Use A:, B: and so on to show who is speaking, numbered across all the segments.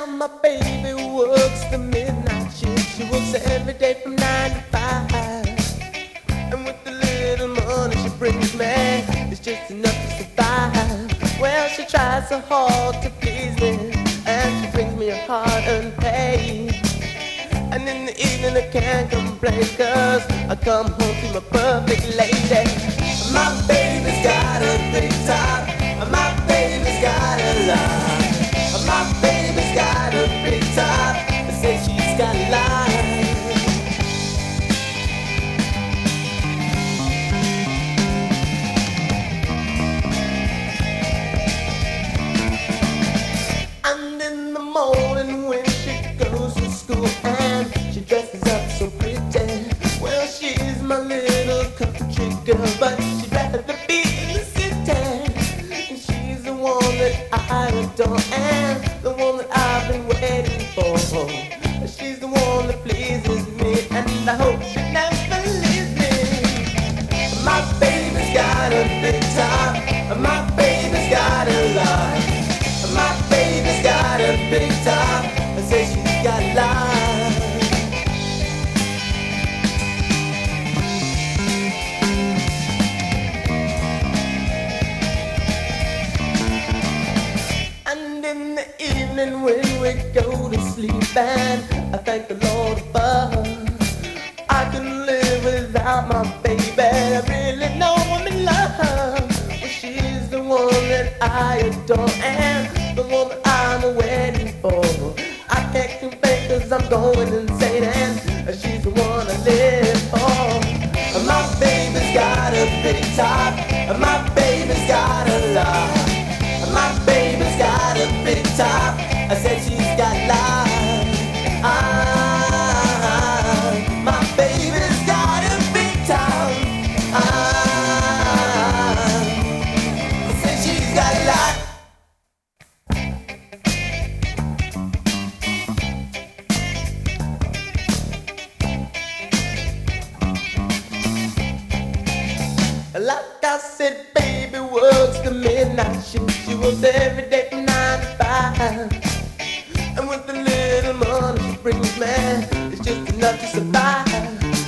A: now my baby works the midnight shift. She works every day from nine to five. And with the little money she brings me, it's just enough to survive. Well, she tries so hard to please me, and she brings me a hard-earned. And in the evening I can't complain, cause I come home to my perfect lady. My baby's got a big top, my baby's got a love. Dresses up so pretty. Well, she's my little country girl, but she'd rather be in the city. And she's the one that I adore and the one that I've been waiting for. She's the one that pleases me, and I hope she never leaves me. My baby's got a big top, evening when we go to sleep, and I thank the Lord above, I can live without my baby. I really know I'm in love. Well, she's the one that I adore and the one I'm waiting for. I can't complain cause I'm going insane and she's the one I live for. My baby's got a big top, my baby's got a lot. Got. Ah, my baby's got a big top. Ah, I said she's got a lot. Like I said, baby works midnight. She works every day nine to five man, it's just enough to survive.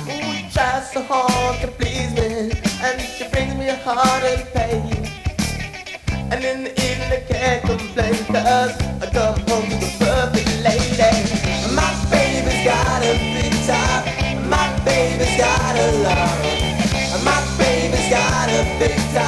A: Ooh, you try so hard to please me, and she brings me a heart of pain. And in the evening I can't complain, cause I come home to the perfect lady. My baby's got a big top, my baby's got a lot. My baby's got a big top.